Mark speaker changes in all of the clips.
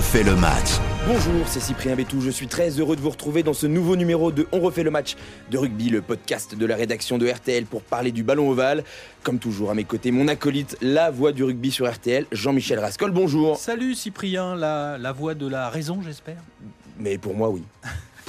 Speaker 1: refait le match.
Speaker 2: Bonjour, c'est Cyprien Bétou. Je suis très heureux de vous retrouver dans ce nouveau numéro de On refait le match de rugby, le podcast de la rédaction de RTL pour parler du ballon ovale. Comme toujours, à mes côtés, mon acolyte, la voix du rugby sur RTL, Jean-Michel Rascol. Bonjour.
Speaker 3: Salut Cyprien, la, la voix de la raison, j'espère.
Speaker 2: Mais pour moi, oui.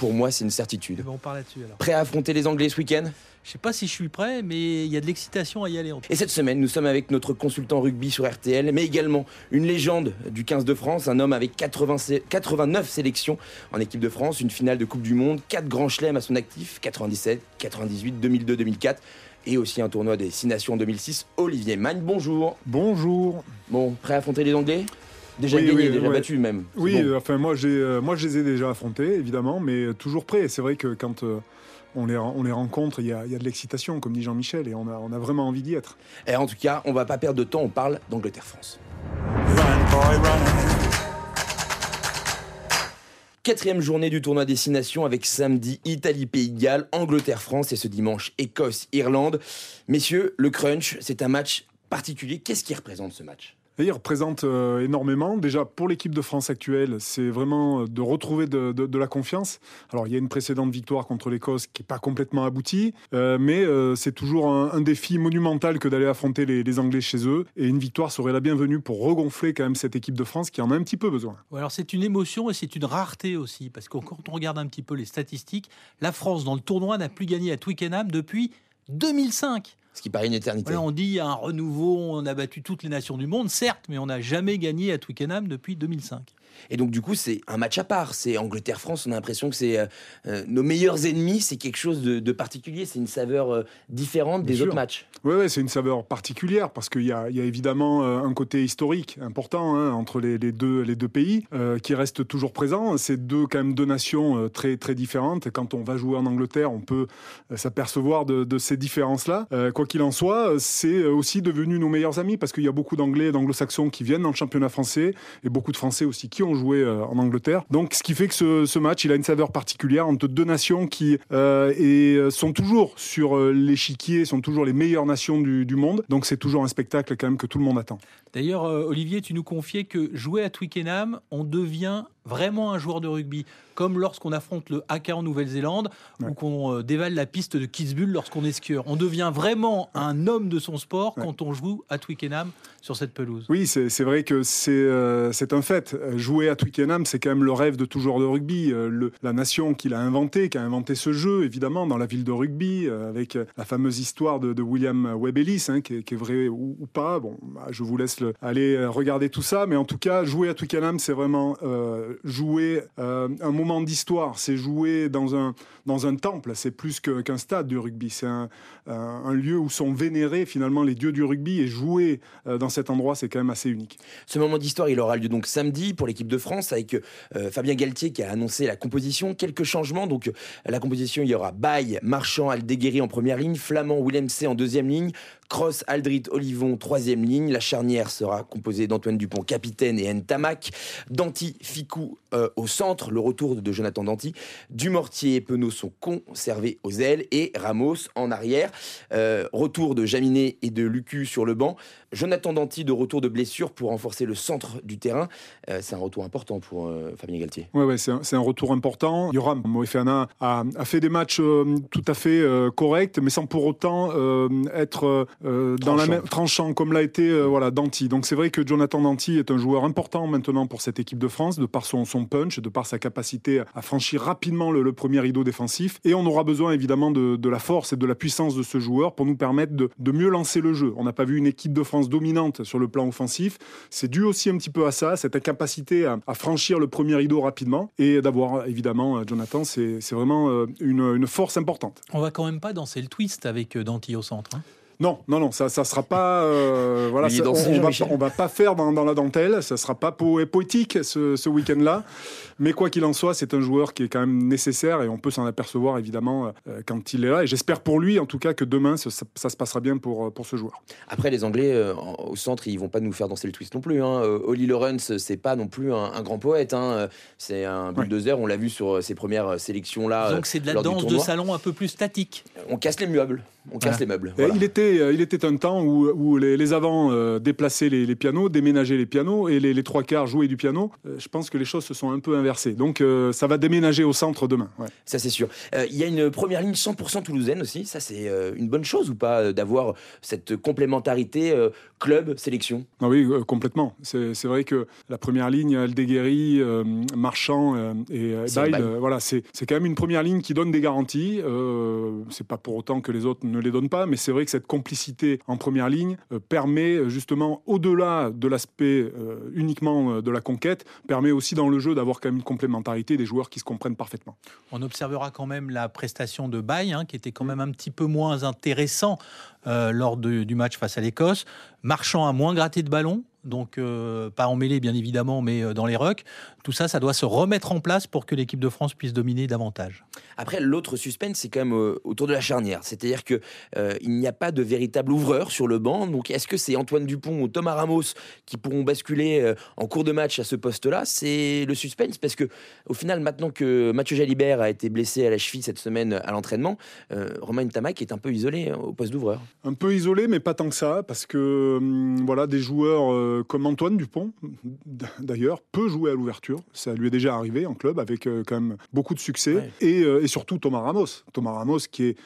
Speaker 2: Pour moi, c'est une certitude.
Speaker 3: Eh ben, on parle là-dessus alors.
Speaker 2: Prêt à affronter les Anglais ce week-end?
Speaker 3: Je sais pas si je suis prêt, mais il y a de l'excitation à y aller. En tout.
Speaker 2: Et cette semaine, nous sommes avec notre consultant rugby sur RTL, mais également une légende du 15 de France, un homme avec 80 sé- 89 sélections en équipe de France, une finale de Coupe du Monde, 4 grands chelems à son actif, 97, 98, 2002, 2004, et aussi un tournoi des 6 nations en 2006. Olivier Magne, bonjour.
Speaker 4: Bonjour.
Speaker 2: Bon, prêt à affronter les Anglais? Déjà
Speaker 4: Oui,
Speaker 2: gagné,
Speaker 4: oui,
Speaker 2: déjà
Speaker 4: ouais.
Speaker 2: battu même.
Speaker 4: Oui,
Speaker 2: bon.
Speaker 4: euh, enfin moi j'ai, euh, moi je les ai déjà affrontés évidemment, mais euh, toujours prêt. C'est vrai que quand euh, on les, on les rencontre, il y a, il y a de l'excitation, comme dit Jean-Michel, et on a, on a vraiment envie d'y être.
Speaker 2: Et en tout cas, on va pas perdre de temps, on parle d'Angleterre-France. Quatrième journée du tournoi des Six Nations avec samedi Italie-Pays de Galles, Angleterre-France et ce dimanche Écosse-Irlande. Messieurs, le crunch, c'est un match particulier. Qu'est-ce qui représente ce match?
Speaker 4: Et il représente euh, énormément. Déjà, pour l'équipe de France actuelle, c'est vraiment euh, de retrouver de, la confiance. Alors, il y a une précédente victoire contre l'Écosse qui n'est pas complètement aboutie, euh, mais c'est toujours un, défi monumental que d'aller affronter les, Anglais chez eux. Et une victoire serait la bienvenue pour regonfler quand même cette équipe de France qui en a un petit peu besoin.
Speaker 3: Alors c'est une émotion et c'est une rareté aussi, parce que quand on regarde un petit peu les statistiques, la France dans le tournoi n'a plus gagné à Twickenham depuis 2005.
Speaker 2: Ce qui paraît une éternité.
Speaker 3: On dit un renouveau, on a battu toutes les nations du monde, certes, mais on n'a jamais gagné à Twickenham depuis 2005.
Speaker 2: Et donc du coup, c'est un match à part. C'est Angleterre-France, on a l'impression que c'est euh, euh, nos meilleurs ennemis, c'est quelque chose de, de particulier, c'est une saveur euh, différente
Speaker 4: Bien
Speaker 2: des
Speaker 4: sûr.
Speaker 2: autres matchs.
Speaker 4: Oui, ouais, c'est une saveur particulière parce qu'il y a, il y a évidemment euh, un côté historique important hein, entre les, les deux, les deux pays qui reste toujours présent. C'est deux, quand même deux nations très, très différentes. Et quand on va jouer en Angleterre, on peut s'apercevoir de, de ces différences-là. Quoi qu'il en soit, c'est aussi devenu nos meilleurs amis parce qu'il y a beaucoup d'Anglais et d'Anglo-Saxons qui viennent dans le championnat français et beaucoup de Français aussi qui ont joué euh, en Angleterre. Donc, ce qui fait que ce, ce match, il a une saveur particulière entre deux nations qui euh, et, euh, sont toujours sur l'échiquier, sont toujours les meilleures nations du, du monde. Donc, c'est toujours un spectacle quand même que tout le monde attend.
Speaker 3: D'ailleurs, Olivier, tu nous confiais que jouer à Twickenham, on devient vraiment un joueur de rugby, comme lorsqu'on affronte le haka en Nouvelle-Zélande
Speaker 4: Ouais.
Speaker 3: ou qu'on dévale la piste de Kitzbühel lorsqu'on est skieur. On devient vraiment un homme de son sport
Speaker 4: Ouais.
Speaker 3: quand on joue à Twickenham sur cette pelouse.
Speaker 4: Oui, c'est vrai que c'est euh, un fait. Jouer à Twickenham, c'est quand même le rêve de tout joueur de rugby. Euh, la nation qui l'a inventé, qui a inventé ce jeu, évidemment, dans la ville de rugby, euh, avec euh, la fameuse histoire de, William Webb Ellis, hein, qui, est, vraie ou, pas. Bon, bah, je vous laisse le- aller regarder tout ça. Mais en tout cas, jouer à Twickenham, c'est vraiment jouer un moment d'histoire. C'est jouer dans un, dans un temple. C'est plus qu'un stade du rugby. C'est un, lieu où sont vénérés finalement les dieux du rugby. Et jouer dans cet endroit, c'est quand même assez unique.
Speaker 2: Ce moment d'histoire, il aura lieu donc samedi pour l'équipe de France avec euh, Fabien Galtier qui a annoncé la composition. Quelques changements. Donc euh, la composition, il y aura Baye, Marchand, Aldeguerri en première ligne, Flamand, Willem C en deuxième ligne, Cross, Aldrit, Olivon troisième ligne. La charnière sera composée d'Antoine Dupont, capitaine, et Ntamak. Danti, Ficou euh, au centre, le retour de Jonathan Danti. Dumortier et Penaud sont conservés aux ailes et Ramos en arrière. Euh, retour de Jaminet et de Lucu sur le banc. Jonathan Danti de retour de blessure pour renforcer le centre du terrain. Euh, c'est un retour important pour Fabien Galtier.
Speaker 4: Ouais, ouais, c'est un, retour important. Yoram Moefana a, a fait des matchs tout à fait corrects, mais sans pour autant être euh, dans la
Speaker 2: Tranchant.
Speaker 4: même tranchant comme l'a été euh, voilà Danti. Donc c'est vrai que Jonathan Danti est un joueur important maintenant pour cette équipe de France, de par son, son punch, de par sa capacité à franchir rapidement le, le premier rideau défensif. Et on aura besoin évidemment de, de la force et de la puissance de ce joueur pour nous permettre de, de mieux lancer le jeu. On n'a pas vu une équipe de France dominante sur le plan offensif. C'est dû aussi un petit peu à ça, cette incapacité à, à franchir le premier rideau rapidement et d'avoir évidemment euh, Jonathan, c'est vraiment euh, une, une force importante.
Speaker 3: On va quand même pas danser le twist avec Danti au centre. hein.
Speaker 4: Non, non, non, ça, ça sera pas. euh, voilà, ça- on, on va,
Speaker 2: Jean-Michel.
Speaker 4: on va pas faire dans, dans la dentelle. Ça sera pas po- poétique ce, ce week-end-là. Mais quoi qu'il en soit, c'est un joueur qui est quand même nécessaire et on peut s'en apercevoir évidemment euh, quand il est là. Et j'espère pour lui, en tout cas, que demain, ça, ça- ça se passera bien pour, euh, pour ce joueur.
Speaker 2: Après, les Anglais euh, au centre, ils vont pas nous faire danser le twist non plus. Hein. Euh, Oli Lawrence, c'est pas non plus un, un grand poète. hein. Euh, C'est un bulldozer. On l'a vu sur euh, ses premières sélections là.
Speaker 3: Donc c'est de la danse de salon un peu plus statique.
Speaker 2: On casse les meubles. On casse
Speaker 3: Voilà.
Speaker 2: les meubles. Voilà.
Speaker 4: Il était était, il était un temps où, les, avants déplaçaient les, pianos, déménageaient les pianos et les, trois quarts jouaient du piano. je pense que les choses se sont un peu inversées. Donc ça va déménager au centre demain.
Speaker 2: Ça c'est sûr. Il y a une première ligne 100% toulousaine aussi. Ça c'est une bonne chose ou pas d'avoir cette complémentarité club-sélection
Speaker 4: ah Oui, complètement. C'est vrai que la première ligne, Aldeguerri, Marchand et Bail, voilà, c'est quand même une première ligne qui donne des garanties. Euh, c'est pas pour autant que les autres ne les donnent pas, mais c'est vrai que cette complicité en première ligne euh, permet euh, justement, au-delà de l'aspect uniquement de la conquête, permet aussi dans le jeu d'avoir quand même une complémentarité des joueurs qui se comprennent parfaitement.
Speaker 3: On observera quand même la prestation de Baye, hein, qui était quand même un petit peu moins intéressant lors du match face à l'Écosse. Marchand a moins gratté de ballon, donc euh, pas en mêlée bien évidemment, mais euh, dans les rucks. Tout ça, ça doit se remettre en place pour que l'équipe de France puisse dominer davantage.
Speaker 2: Après, l'autre suspense, c'est quand même euh, autour de la charnière. C'est-à-dire que il n'y a pas de véritable ouvreur sur le banc. Donc, est-ce que c'est Antoine Dupont ou Thomas Ramos qui pourront basculer en cours de match à ce poste-là? C'est le suspense parce que, au final, maintenant que Mathieu Jalibert a été blessé à la cheville cette semaine à l'entraînement, Romain Tamac est un peu isolé au poste d'ouvreur.
Speaker 4: Un peu isolé, mais pas tant que ça, parce que hum, voilà, des joueurs euh, comme Antoine Dupont, d'ailleurs, peut jouer à l'ouverture. Ça lui est déjà arrivé en club avec euh, quand même beaucoup de succès. Euh, et, surtout Thomas Ramos. Thomas Ramos qui est,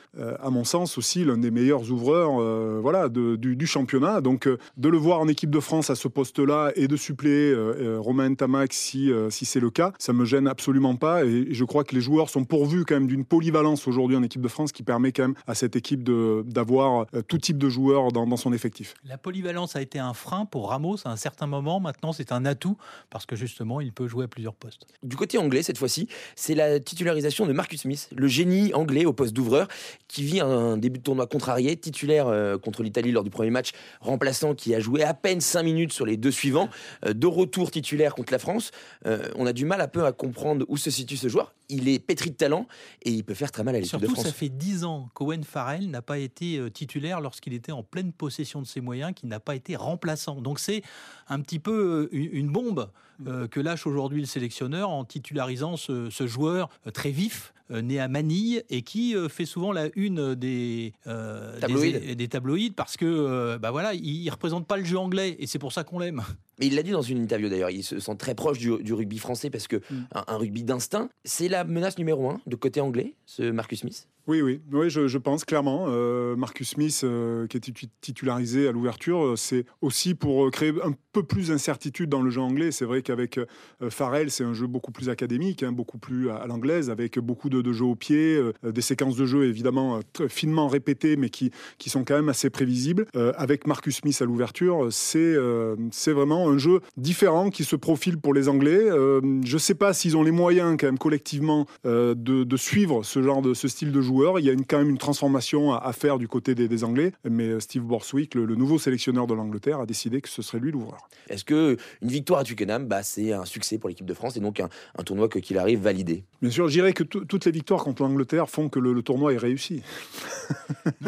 Speaker 4: à mon sens, aussi l'un des meilleurs ouvreurs voilà, du, championnat. Donc de le voir en équipe de France à ce poste-là et de suppléer Romain Tamac si, si c'est le cas, ça me gêne absolument pas. Et je crois que les joueurs sont pourvus quand même d'une polyvalence aujourd'hui en équipe de France qui permet quand même à cette équipe d'avoir tout type de joueurs dans, dans son effectif.
Speaker 3: La polyvalence a été un frein pour Ramos à un certain moment. Maintenant, c'est un atout parce que justement, il peut à plusieurs postes.
Speaker 2: Du côté anglais, cette fois-ci, c'est la titularisation de Marcus Smith, le génie anglais au poste d'ouvreur, qui vit un début de tournoi contrarié, titulaire euh, contre l'Italie lors du premier match, remplaçant qui a joué à peine 5 minutes sur les deux suivants, euh, de retour titulaire contre la France. Euh, on a du mal un peu à comprendre où se situe ce joueur. Il est pétri de talent et il peut faire très mal à l'équipe de France.
Speaker 3: ça fait 10 ans qu'Owen Farrell n'a pas été titulaire lorsqu'il était en pleine possession de ses moyens, qu'il n'a pas été remplaçant. Donc c'est un petit peu euh, une bombe euh, que lâche aujourd'hui le sélectionneur en titularisant ce, joueur euh, très vif, né à Manille et qui fait souvent la une des,
Speaker 2: tabloïds.
Speaker 3: tabloïds parce que bah voilà, il, représente pas le jeu anglais et c'est pour ça qu'on l'aime.
Speaker 2: Mais il l'a dit dans une interview d'ailleurs, il se sent très proche du, rugby français parce que mm. un, rugby d'instinct, c'est la menace numéro un de côté anglais, ce Marcus Smith.
Speaker 4: Oui, oui, oui je, pense clairement. Euh, Marcus Smith, euh, qui est titularisé à l'ouverture, euh, c'est aussi pour créer un peu plus d'incertitude dans le jeu anglais. C'est vrai qu'avec Farrell, c'est un jeu beaucoup plus académique, hein, beaucoup plus à, l'anglaise, avec beaucoup de, jeux au pied, des séquences de jeu évidemment très finement répétées, mais qui, qui sont quand même assez prévisibles. avec Marcus Smith à l'ouverture, c'est c'est vraiment un jeu différent qui se profile pour les Anglais. je ne sais pas s'ils ont les moyens quand même collectivement de, de suivre ce genre de ce style de jeu il y a une, quand même une transformation à, faire du côté des, Anglais, mais euh, Steve Borswick, le, nouveau sélectionneur de l'Angleterre, a décidé que ce serait lui l'ouvreur.
Speaker 2: Est-ce que une victoire à Twickenham, bah, c'est un succès pour l'équipe de France et donc un, tournoi que qu'il arrive validé?
Speaker 4: Bien sûr, je dirais que toutes les victoires contre l'Angleterre font que le, tournoi est réussi.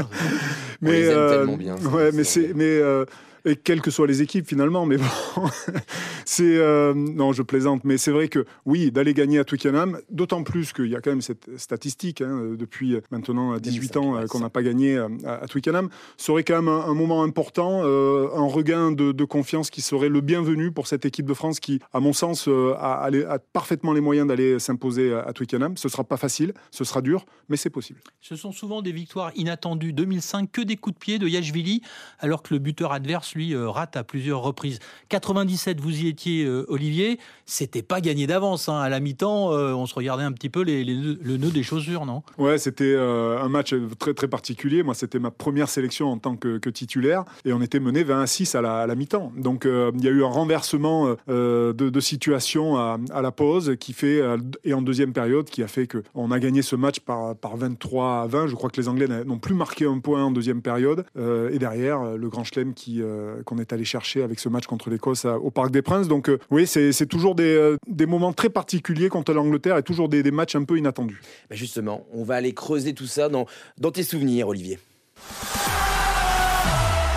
Speaker 2: mais euh, bien.
Speaker 4: Ouais, mais c'est mais euh, et quelles que soient les équipes finalement. Mais bon, c'est euh, non, je plaisante, mais c'est vrai que oui, d'aller gagner à Twickenham, d'autant plus qu'il y a quand même cette statistique hein, depuis maintenant 18 ans euh, qu'on n'a pas gagné euh, à, Twickenham, serait quand même un, moment important, un regain de, confiance qui serait le bienvenu pour cette équipe de France qui, à mon sens, a, a parfaitement les moyens d'aller s'imposer à, Twickenham. Ce sera pas facile, ce sera dur, mais c'est possible.
Speaker 3: Ce sont souvent des victoires inattendues. 2005, que des coups de pied de Yashvili, alors que le buteur adverse lui euh, rate à plusieurs reprises. 97, vous y étiez, euh, Olivier. C'était pas gagné d'avance. Hein. À la mi-temps, euh, on se regardait un petit peu les, le nœud des chaussures, non?
Speaker 4: Ouais, c'était un match très très particulier. Moi, c'était ma première sélection en tant que, titulaire et on était mené 20 à 6 à la, mi-temps. Donc, il y a eu un renversement de, situation à, la pause qui fait et en deuxième période qui a fait que on a gagné ce match par 23 à 20. Je crois que les Anglais n'ont plus marqué un point en deuxième période et derrière le Grand Chelem qui euh, qu'on est allé chercher avec ce match contre l'Écosse au Parc des Princes. Donc euh, oui, c'est toujours euh, des, moments très particuliers contre l'Angleterre et toujours des, matchs un peu inattendus.
Speaker 2: Bah, justement, on va aller creuser tout ça dans, dans tes souvenirs, Olivier.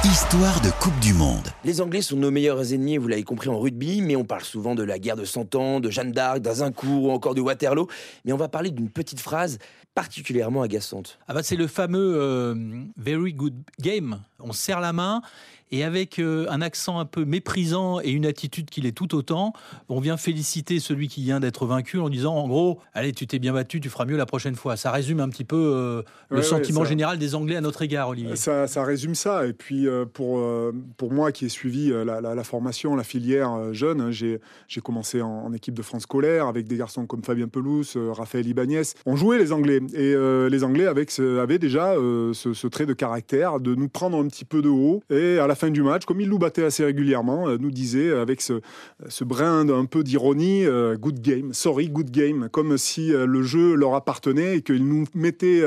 Speaker 1: Histoire de Coupe du Monde.
Speaker 2: Les Anglais sont nos meilleurs ennemis, vous l'avez compris en rugby, mais on parle souvent de la guerre de Cent Ans, de Jeanne d'Arc, d'Azincourt ou encore de Waterloo. Mais on va parler d'une petite phrase particulièrement agaçante
Speaker 3: ah bah C'est le fameux euh, very good game. On serre la main et avec euh, un accent un peu méprisant et une attitude qu'il est tout autant, on vient féliciter celui qui vient d'être vaincu en disant en gros, allez, tu t'es bien battu, tu feras mieux la prochaine fois. Ça résume un petit peu euh, le sentiment général des Anglais à notre égard, Olivier.
Speaker 4: Ça, ça résume ça. Et puis euh, pour, pour moi qui ai suivi la, la, formation, la filière jeune, hein, j'ai commencé en, équipe de France scolaire avec des garçons comme Fabien Pelouse, Raphaël Ibanez. On jouait les Anglais et les Anglais avec, avaient déjà ce, ce, trait de caractère de nous prendre un petit peu de haut et à la fin du match, comme il nous battait assez régulièrement, euh, nous disait avec ce, ce brin d'un peu d'ironie, euh, good game, sorry, good game, comme si euh, le jeu leur appartenait et qu'il nous mettait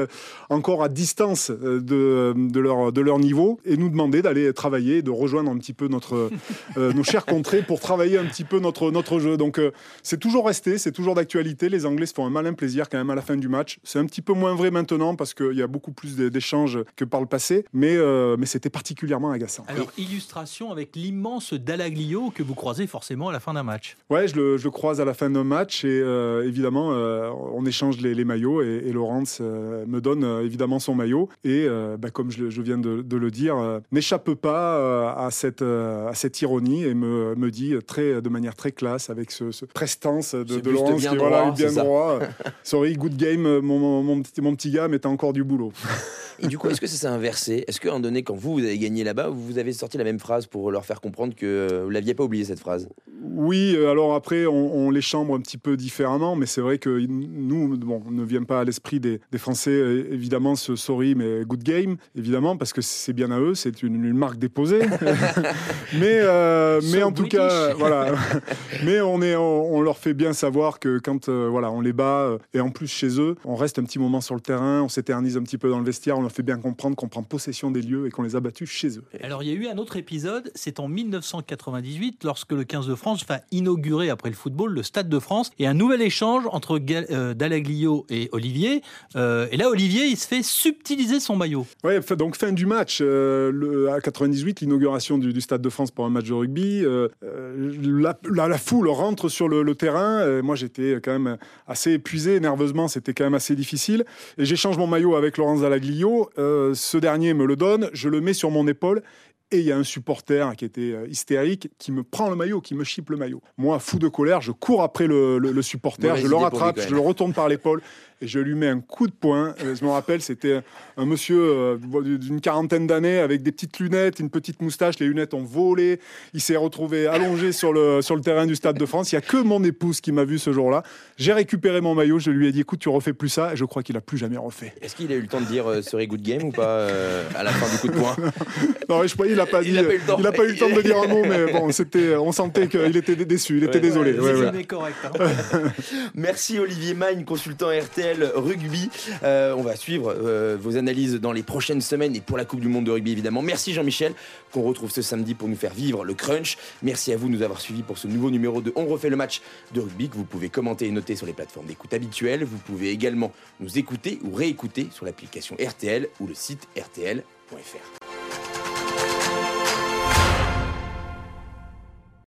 Speaker 4: encore à distance de, leur, niveau et nous demandait d'aller travailler, de rejoindre un petit peu notre, nos chers contrées pour travailler un petit peu notre, jeu. Donc c'est toujours resté, c'est toujours d'actualité. Les Anglais se font un malin plaisir quand même à la fin du match. C'est un petit peu moins vrai maintenant parce qu'il y a beaucoup plus d'échanges que par le passé, mais, c'était particulièrement agaçant.
Speaker 3: Illustration avec l'immense Dalaglio que vous croisez forcément à la fin d'un match.
Speaker 4: Ouais, je le, je croise à la fin d'un match et euh, évidemment, euh, on échange les, maillots et, Laurence euh, me donne évidemment son maillot. Et bah, comme je, viens de, le dire, n'échappe pas à, cette, à cette ironie et me, me dit très, de manière très classe avec ce, prestance de, de Laurence
Speaker 2: qui voilà, bien droit.
Speaker 4: Sorry, good game, mon, mon, petit, mon petit gars, mais t'as encore du boulot.
Speaker 2: Et du coup, est-ce que ça s'est inversé? Est-ce qu'à un donné, quand vous, vous avez gagné là-bas, vous avez sorti la même phrase pour leur faire comprendre que euh, vous l'aviez pas oublié cette phrase?
Speaker 4: Oui, euh, alors après, on, les chambre un petit peu différemment, mais c'est vrai que nous, bon, on ne vient pas à l'esprit des, Français, euh, évidemment, ce sorry, mais good game, évidemment, parce que c'est bien à eux, c'est une, marque déposée. mais mais en tout cas, voilà. mais on, est, on, leur fait bien savoir que quand voilà, on les bat, et en plus chez eux, on reste un petit moment sur le terrain, on s'éternise un petit peu dans le vestiaire, on leur fait bien comprendre qu'on prend possession des lieux et qu'on les a battus chez eux.
Speaker 3: Alors il y a eu un autre épisode, c'est en 1998 lorsque le 15 de France va inaugurer après le football le Stade de France et un nouvel échange entre euh, Dalaglio et Olivier. Euh, et là Olivier il se fait subtiliser son maillot.
Speaker 4: Ouais, donc fin du match euh, le, à 98 l'inauguration du, Stade de France pour un match de rugby. La, la, foule rentre sur le, le terrain. moi j'étais quand même assez épuisé nerveusement, c'était quand même assez difficile et j'échange mon maillot avec Laurence Dalaglio. ce dernier me le donne, je le mets sur mon épaule et il y a un supporter qui était euh, hystérique qui me prend le maillot, qui me chipe le maillot. Moi, fou de colère, je cours après le, supporter, je le rattrape, je le retourne par l'épaule et je lui mets un coup de poing. Euh, je me rappelle, c'était un monsieur euh, d'une quarantaine d'années avec des petites lunettes, une petite moustache. Les lunettes ont volé. Il s'est retrouvé allongé sur le, sur le terrain du Stade de France. Il n'y a que mon épouse qui m'a vu ce jour-là. J'ai récupéré mon maillot. Je lui ai dit écoute, tu refais plus ça. Et je crois qu'il a plus jamais refait.
Speaker 2: Est-ce qu'il a eu le temps de dire euh, serait good game ou pas à la fin du coup de poing?
Speaker 4: Non, je crois il n'a pas dit. Il n'a pas, eu le temps de dire un mot, mais bon, c'était, on sentait qu'il était déçu. Il était désolé.
Speaker 3: correct, hein.
Speaker 2: Merci Olivier Magne, consultant RTL rugby. Euh, on va suivre euh, vos analyses dans les prochaines semaines et pour la Coupe du Monde de rugby évidemment. Merci Jean-Michel qu'on retrouve ce samedi pour nous faire vivre le crunch. Merci à vous de nous avoir suivis pour ce nouveau numéro de On refait le match de rugby que vous pouvez commenter et noter sur les plateformes d'écoute habituelles. Vous pouvez également nous écouter ou réécouter sur l'application RTL ou le site rtl.fr.